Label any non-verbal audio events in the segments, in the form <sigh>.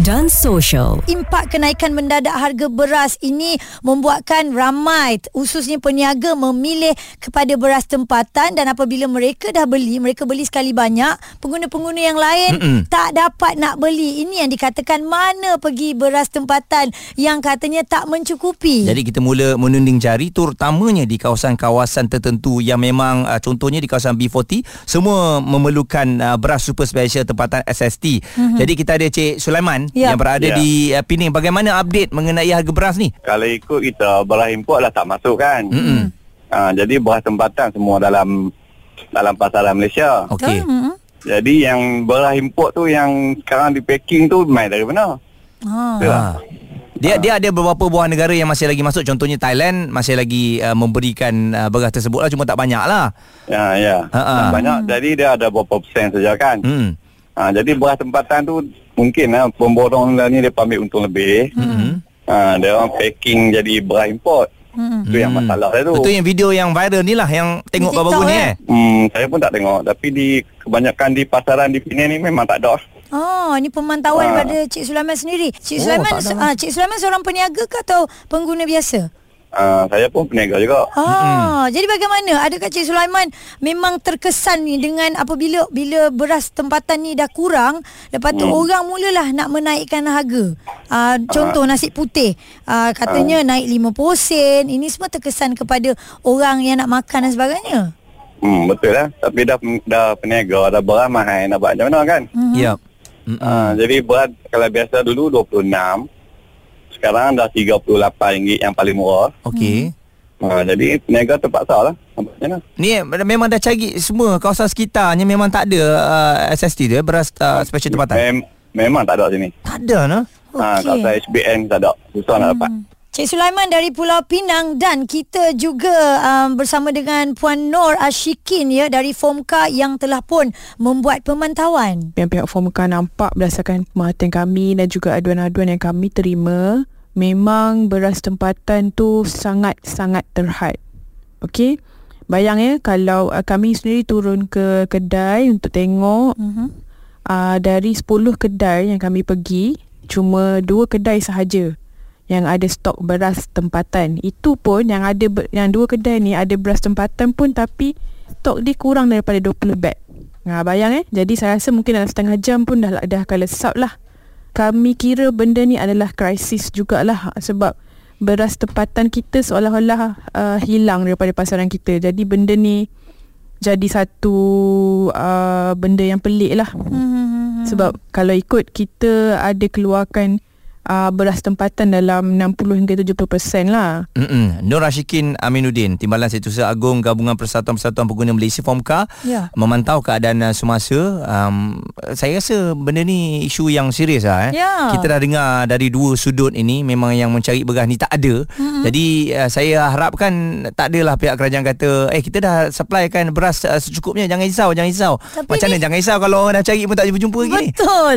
dan social. Impak kenaikan mendadak harga beras ini membuatkan ramai khususnya peniaga memilih kepada beras tempatan dan apabila mereka dah beli, mereka beli sekali banyak, pengguna-pengguna yang lain Mm-mm. tak dapat nak beli. Ini yang dikatakan mana pergi beras tempatan yang katanya tak mencukupi. Jadi kita mula menunding jari terutamanya di kawasan-kawasan tertentu yang memang uh, contohnya di kawasan B40 semua memerlukan uh, beras super special tempatan SST. Mm-hmm. Jadi kita ada Cik Sulaiman yeah. yang berada yeah. di uh, Pening. Bagaimana update mengenai harga beras ni? Kalau ikut kita beras import lah tak masuk kan. Mm-hmm. Uh, jadi beras tempatan semua dalam dalam pasaran Malaysia. Okey. Mm-hmm. Jadi yang beras import tu yang sekarang di packing tu main dari mana? Ha. Dia dia ada beberapa buah negara yang masih lagi masuk contohnya Thailand masih lagi uh, memberikan uh, beras tersebut lah cuma tak banyak lah. Ya ya. Ha, banyak jadi dia ada beberapa persen saja kan. Hmm. Ha, jadi beras tempatan tu mungkin lah pemborong ni dia ambil untung lebih. Hmm. Ha, dia orang packing jadi beras import. Hmm. Itu yang masalah dia tu. Betul yang video yang viral ni lah yang tengok baru-baru ni eh. Hmm, saya pun tak tengok tapi di kebanyakan di pasaran di Penang ni memang tak ada. Oh, ini pemantauan ha. pada Cik Sulaiman sendiri. Cik oh, Sulaiman ah Cik Sulaiman seorang peniaga ke atau pengguna biasa? Uh, saya pun peniaga juga. Ah, hmm. jadi bagaimana? Adakah Cik Sulaiman memang terkesan ni dengan apabila bila beras tempatan ni dah kurang, lepas tu hmm. orang mulalah nak menaikkan harga. Uh, contoh uh. nasi putih, uh, katanya uh. naik 50 sen. Ini semua terkesan kepada orang yang nak makan dan sebagainya. Hmm, betul lah. Tapi dah dah peniaga, dah beramai nak buat macam mana kan? Hmm. Ya. Yep. Uh, jadi berat kalau biasa dulu 26 sekarang dah 38 ringgit yang paling murah. Okey. Uh, jadi peniaga terpaksa lah. Ni memang dah cari semua kawasan sekitarnya memang tak ada uh, SST tu eh, beras uh, special tempatan. Mem- memang tak ada sini. Tak ada no. Okay. Ha, kawasan SBN tak ada. Susah hmm. nak dapat. Cik Sulaiman dari Pulau Pinang dan kita juga um, bersama dengan Puan Nur Ashikin ya dari Fomka yang telah pun membuat pemantauan. Pihak-pihak Fomka nampak berdasarkan pemerhatian kami dan juga aduan-aduan yang kami terima, memang beras tempatan tu sangat-sangat terhad. Okey. Bayang ya kalau uh, kami sendiri turun ke kedai untuk tengok uh-huh. uh, dari 10 kedai yang kami pergi, cuma dua kedai sahaja yang ada stok beras tempatan. Itu pun yang ada yang dua kedai ni ada beras tempatan pun tapi stok dia kurang daripada 20 beg. Ha, bayang eh. Jadi saya rasa mungkin dalam setengah jam pun dah dah akan lesap lah. Kami kira benda ni adalah krisis jugalah sebab beras tempatan kita seolah-olah uh, hilang daripada pasaran kita. Jadi benda ni jadi satu uh, benda yang pelik lah. Hmm, hmm, hmm, sebab kalau ikut kita ada keluarkan uh, beras tempatan dalam 60 hingga 70% lah. Mm-mm. Nur Rashikin Aminuddin, Timbalan Setiausaha Agung Gabungan Persatuan-Persatuan Pengguna Malaysia Fomka yeah. memantau keadaan uh, semasa. Um, saya rasa benda ni isu yang serius lah. Eh. Yeah. Kita dah dengar dari dua sudut ini memang yang mencari beras ni tak ada. Mm-hmm. Jadi uh, saya harapkan tak adalah pihak kerajaan kata eh kita dah supply kan beras uh, secukupnya jangan risau jangan risau. Tapi Macam mana jangan risau kalau orang dah cari pun tak jumpa-jumpa lagi ni. Betul.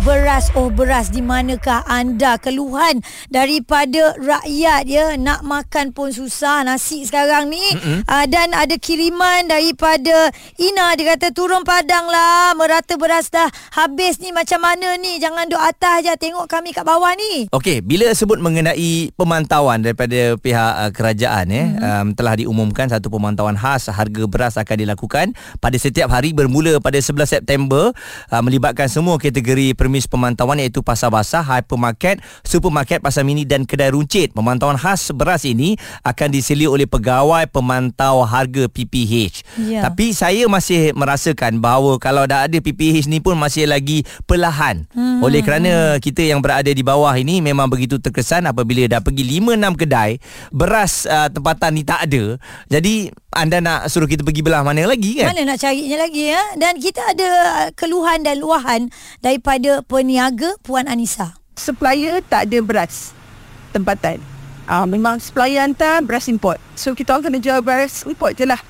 beras oh beras di manakah anda keluhan daripada rakyat ya? Nak makan pun susah nasi sekarang ni. Mm-hmm. uh, dan ada kiriman daripada Ina. Dia kata turun padang lah. Merata beras dah habis ni. Macam mana ni? Jangan duduk atas je. Tengok kami kat bawah ni. Okey bila sebut mengenai pemantauan daripada pihak uh, kerajaan ya mm-hmm. um, telah diumumkan satu pemantauan khas harga beras akan dilakukan pada setiap hari bermula pada 11 September uh, melibatkan semua kategori permis pemantauan iaitu pasar basah, hypermarket, supermarket, pasar mini dan kedai runcit. Pemantauan khas beras ini akan diselia oleh pegawai pemantau harga PPH. Ya. Tapi saya masih merasakan bahawa kalau dah ada PPH ni pun masih lagi perlahan. Hmm. Oleh kerana kita yang berada di bawah ini memang begitu terkesan apabila dah pergi 5 6 kedai beras uh, tempatan ni tak ada. Jadi anda nak suruh kita pergi belah mana lagi kan? Mana nak carinya lagi ya? Dan kita ada keluhan dan luahan daripada peniaga Puan Anissa. Supplier tak ada beras tempatan. Uh, memang supplier hantar beras import. So kita orang kena jual beras import je lah.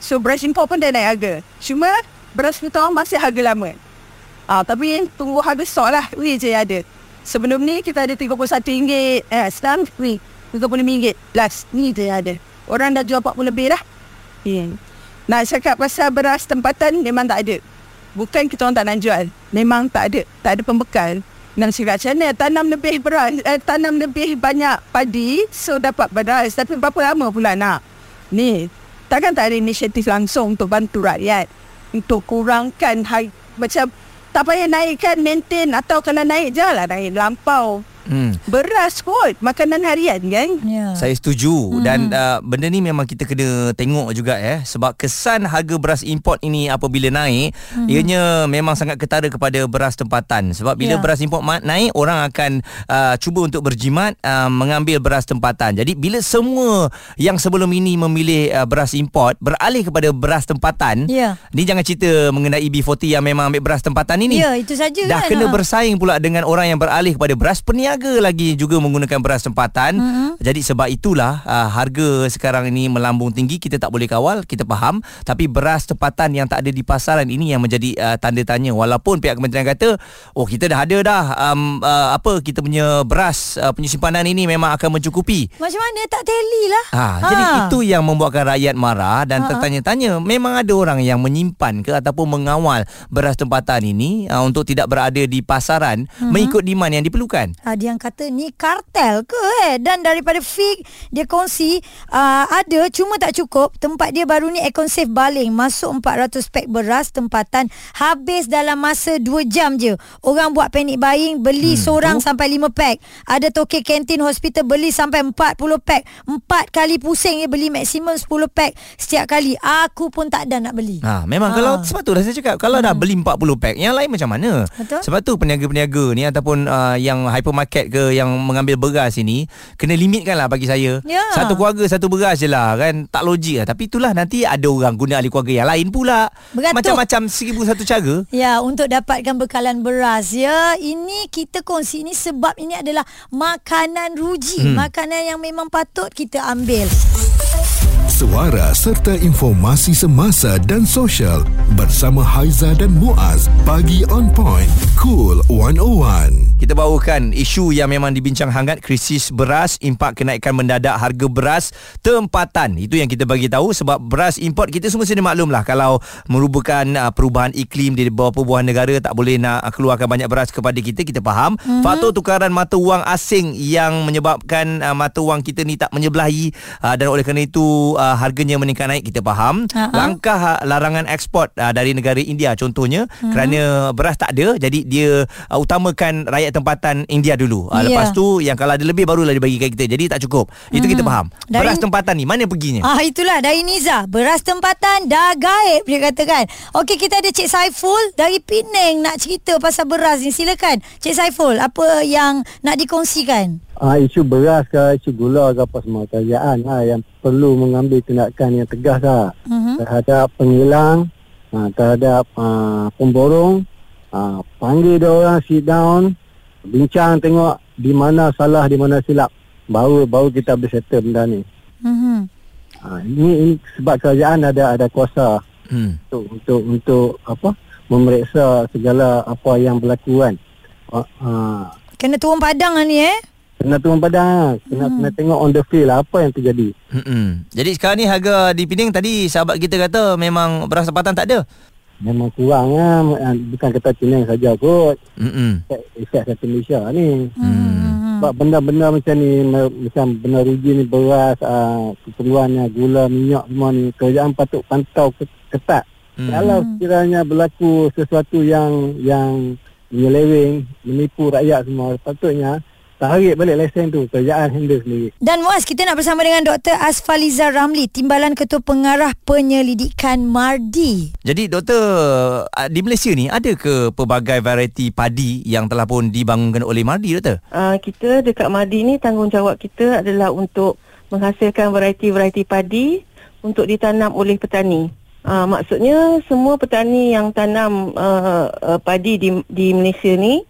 So beras import pun dah naik harga. Cuma beras kita orang masih harga lama. Ah, tapi tunggu harga stok lah. Wih je ada. Sebelum ni kita ada RM31. Eh, sekarang wih. RM30 plus. Ni je ada. Orang dah jual 40 lebih dah. Yeah. Nak cakap pasal beras tempatan memang tak ada. Bukan kita orang tak nak jual. Memang tak ada. Tak ada pembekal. Nak cakap macam mana tanam lebih beras, eh, tanam lebih banyak padi so dapat beras. Tapi berapa lama pula nak? Ni, takkan tak ada inisiatif langsung untuk bantu rakyat. Untuk kurangkan harga, macam tak payah naikkan maintain atau kena naik je lah naik lampau. Hmm. Beras kot Makanan harian kan ya. Saya setuju hmm. Dan uh, benda ni memang kita kena tengok juga eh Sebab kesan harga beras import ini Apabila naik hmm. Ianya memang sangat ketara kepada beras tempatan Sebab bila ya. beras import naik Orang akan uh, cuba untuk berjimat uh, Mengambil beras tempatan Jadi bila semua yang sebelum ini Memilih uh, beras import Beralih kepada beras tempatan ya. Ni jangan cerita mengenai B40 Yang memang ambil beras tempatan ini Ya itu saja Dah kan kena ha. bersaing pula dengan orang yang beralih kepada beras peniaga peniaga lagi juga menggunakan beras tempatan. Mm-hmm. Jadi sebab itulah uh, harga sekarang ini melambung tinggi kita tak boleh kawal, kita faham. Tapi beras tempatan yang tak ada di pasaran ini yang menjadi uh, tanda tanya. Walaupun pihak kementerian kata, oh kita dah ada dah um, uh, apa kita punya beras uh, penyimpanan ini memang akan mencukupi. Macam mana tak teli lah. Ha, ha. Jadi itu yang membuatkan rakyat marah dan ha. tertanya-tanya memang ada orang yang menyimpan ke ataupun mengawal beras tempatan ini uh, untuk tidak berada di pasaran mm-hmm. mengikut demand yang diperlukan. Ha, yang kata ni kartel ke eh dan daripada Fig dia kongsi uh, ada cuma tak cukup tempat dia baru ni Econ Safe baling masuk 400 pack beras tempatan habis dalam masa 2 jam je orang buat panic buying beli hmm. seorang oh. sampai 5 pack ada toke kantin hospital beli sampai 40 pack 4 kali pusing dia beli maksimum 10 pack setiap kali aku pun tak ada nak beli ha, memang ha. kalau sebab tu dah saya cakap kalau hmm. dah beli 40 pack yang lain macam mana Betul? sebab tu peniaga-peniaga ni ataupun uh, yang hypermarket paket ke yang mengambil beras ini kena limitkan lah bagi saya. Ya. satu keluarga satu beras je lah kan? Tak logik lah. Tapi itulah nanti ada orang guna ahli keluarga yang lain pula. Beratuk. macam-macam seribu satu cara. Ya untuk dapatkan bekalan beras ya. Ini kita kongsi ini sebab ini adalah makanan ruji. Hmm. makanan yang memang patut kita ambil suara serta informasi semasa dan sosial bersama Haiza dan Muaz. Bagi on point cool 101 kita bawakan isu yang memang dibincang hangat krisis beras impak kenaikan mendadak harga beras tempatan. Itu yang kita bagi tahu sebab beras import kita semua sudah maklum lah. Kalau merupakan uh, perubahan iklim di beberapa buah negara tak boleh nak keluarkan banyak beras kepada kita kita faham. Mm-hmm. faktor tukaran mata wang asing yang menyebabkan uh, mata wang kita ni tak menyebelahi uh, dan oleh kerana itu uh, harganya meningkat naik kita faham. Uh-huh. langkah uh, larangan ekspor uh, dari negara India contohnya uh-huh. kerana beras tak ada jadi dia uh, utamakan rakyat tempatan India dulu. Uh, yeah. lepas tu yang kalau ada lebih barulah dibagikan kita. Jadi tak cukup. Uh-huh. itu kita faham. Dari, beras tempatan ni mana perginya? Ah itulah. Dari Niza beras tempatan dah gaib dia katakan. Okey kita ada Cik Saiful dari Penang nak cerita pasal beras ni. Silakan Cik Saiful apa yang nak dikongsikan uh, isu beras ke isu gula ke apa semua kerajaan uh, yang perlu mengambil tindakan yang tegas lah, uh-huh. terhadap penghilang uh, terhadap uh, pemborong uh, panggil dia orang sit down bincang tengok di mana salah di mana silap. Baru baru kita boleh settle benda ni. Uh-huh. uh, ini, ini sebab kerajaan ada ada kuasa uh-huh. untuk untuk untuk apa? Memeriksa segala apa yang berlaku kan. Uh, uh, kena turun padang lah ni eh Kena turun padang kena, hmm. kena tengok on the field lah Apa yang terjadi hmm. Jadi sekarang ni harga di Pening Tadi sahabat kita kata Memang beras tempatan tak ada Memang kurang lah Bukan kata Pening saja kot hmm. Efek satu Malaysia ni hmm. Sebab benda-benda macam ni Macam benda rugi ni Beras uh, Keperluannya Gula, minyak semua ni Kerajaan patut pantau ketat hmm. Kalau kiranya berlaku Sesuatu yang Yang Menyeleweng Menipu rakyat semua Patutnya tarik balik lesen tu kerjaan handle sendiri dan Muaz kita nak bersama dengan Dr. Asfaliza Ramli Timbalan Ketua Pengarah Penyelidikan Mardi jadi Doktor ah, di Malaysia ni ada ke pelbagai variety padi yang telah pun dibangunkan oleh Mardi Doktor? Uh, kita dekat Mardi ni tanggungjawab kita adalah untuk menghasilkan variety-variety padi untuk ditanam oleh petani Uh, maksudnya semua petani yang tanam uh, uh, padi di di Malaysia ni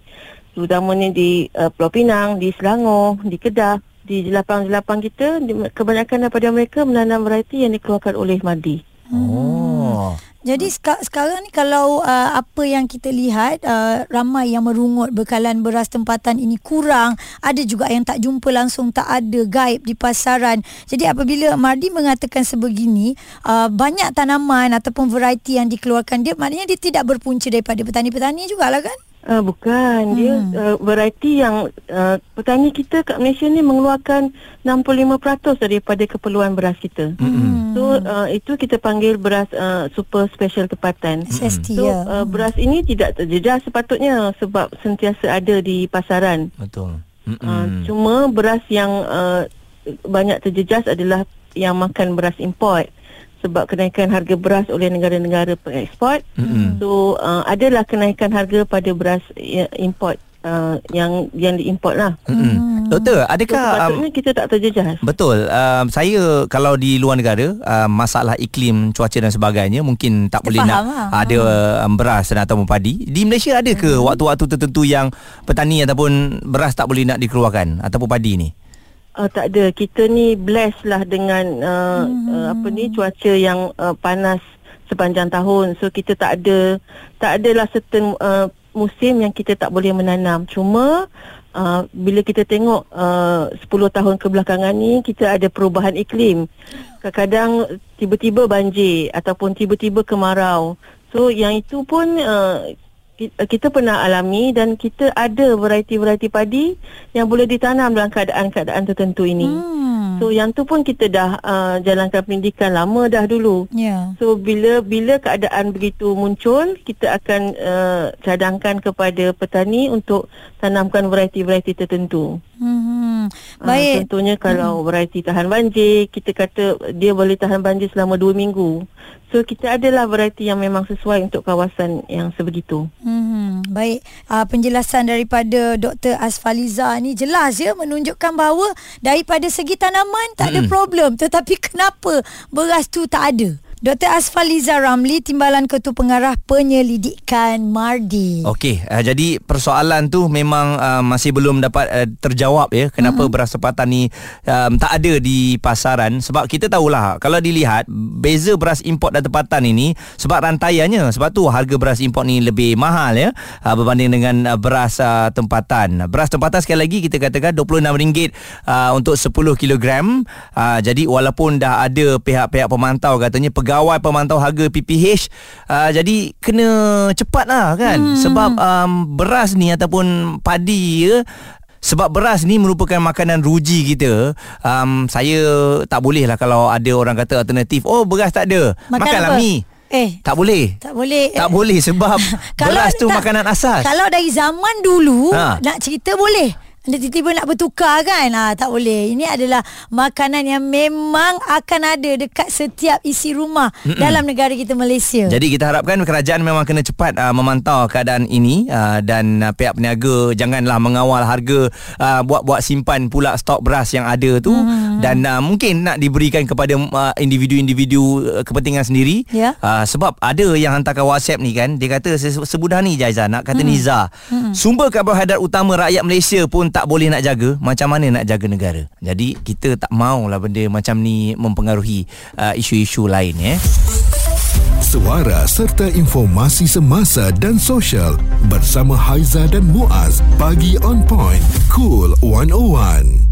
terutamanya di uh, Pulau Pinang, di Selangor, di Kedah, di lapang-lapang kita di, kebanyakan daripada mereka menanam variety yang dikeluarkan oleh Madi. Oh, Oh. Jadi seka- sekarang ni kalau uh, apa yang kita lihat uh, ramai yang merungut bekalan beras tempatan ini kurang, ada juga yang tak jumpa langsung tak ada gaib di pasaran. Jadi apabila Mardi mengatakan sebegini, uh, banyak tanaman ataupun variety yang dikeluarkan dia maknanya dia tidak berpunca daripada petani-petani jugalah kan? Uh, bukan dia Hmm. uh, variety yang uh, petani kita kat Malaysia ni mengeluarkan 65% daripada keperluan beras kita. Hmm. So uh, itu kita panggil beras uh, super special tempatan. SST So ya. uh, beras ini tidak terjejas sepatutnya sebab sentiasa ada di pasaran. Betul. Uh, Mm-mm. cuma beras yang uh, banyak terjejas adalah yang makan beras import sebab kenaikan harga beras oleh negara-negara pengeksport. Mm-mm. So uh, adalah kenaikan harga pada beras uh, import uh, yang yang diimport lah. Mm-mm. Doktor, So, adakah um, sepatutnya kita tak terjejas. Betul. Um, saya kalau di luar negara, um, masalah iklim, cuaca dan sebagainya mungkin tak Kita boleh nak lah. ada um, beras dan ataupun padi. Di Malaysia ada ke Hmm. waktu-waktu tertentu yang petani ataupun beras tak boleh nak dikeluarkan ataupun padi ni? Uh, tak ada. Kita ni blessed lah dengan uh, hmm. uh, apa ni cuaca yang uh, panas sepanjang tahun. So kita tak ada tak adalah certain uh, musim yang kita tak boleh menanam. Cuma uh, bila kita tengok uh, 10 tahun kebelakangan ni kita ada perubahan iklim. Kadang-kadang tiba-tiba banjir ataupun tiba-tiba kemarau. So yang itu pun uh, kita pernah alami dan kita ada variety-variety padi yang boleh ditanam dalam keadaan-keadaan tertentu ini. Hmm. So yang tu pun kita dah uh, jalankan pendidikan lama dah dulu. Ya. So bila bila keadaan begitu muncul, kita akan uh, cadangkan kepada petani untuk tanamkan variety-variety tertentu. Hmm. Ah, Baik. contohnya kalau variety tahan banjir, kita kata dia boleh tahan banjir selama 2 minggu. So kita adalah variety yang memang sesuai untuk kawasan yang sebegitu. Hmm, baik. Uh, penjelasan daripada Dr. Asfaliza ni jelas ya menunjukkan bahawa daripada segi tanaman tak ada problem tetapi kenapa beras tu tak ada? Dr. Asfaliza Ramli, Timbalan Ketua Pengarah Penyelidikan Mardi. Okey, uh, jadi persoalan tu memang uh, masih belum dapat uh, terjawab ya kenapa beras tempatan ni um, tak ada di pasaran sebab kita tahulah kalau dilihat beza beras import dan tempatan ini sebab rantaiannya sebab tu harga beras import ni lebih mahal ya uh, berbanding dengan uh, beras uh, tempatan. Beras tempatan sekali lagi kita katakan RM26 uh, untuk 10 kg. Uh, jadi walaupun dah ada pihak-pihak pemantau katanya pegawai pemantau harga PPH uh, jadi kena cepat lah kan hmm. sebab um, beras ni ataupun padi ya sebab beras ni merupakan makanan ruji kita um, Saya tak boleh lah kalau ada orang kata alternatif Oh beras tak ada Makan Makanlah apa? mi Eh, Tak boleh tak boleh. Tak boleh sebab <laughs> beras tu tak- makanan asas Kalau dari zaman dulu Ha. nak cerita boleh. Dia tiba-tiba nak bertukar kan ha, Tak boleh Ini adalah makanan yang memang akan ada Dekat setiap isi rumah Mm-mm. Dalam negara kita Malaysia Jadi kita harapkan kerajaan memang kena cepat uh, memantau keadaan ini uh, dan uh, pihak peniaga janganlah mengawal harga uh, buat-buat simpan pula stok beras yang ada tu hmm. Dan uh, mungkin nak diberikan kepada uh, individu-individu uh, kepentingan sendiri Ya. uh, sebab ada yang hantarkan WhatsApp ni kan dia kata "Se- semudah ni Jaiza nak kata hmm. Niza hmm. sumber karbohidrat utama rakyat Malaysia pun tak boleh nak jaga macam mana nak jaga negara jadi kita tak maulah benda macam ni mempengaruhi uh, isu-isu lain ya Suara serta informasi semasa dan sosial bersama Haiza dan Muaz. Pagi on point. Cool 101.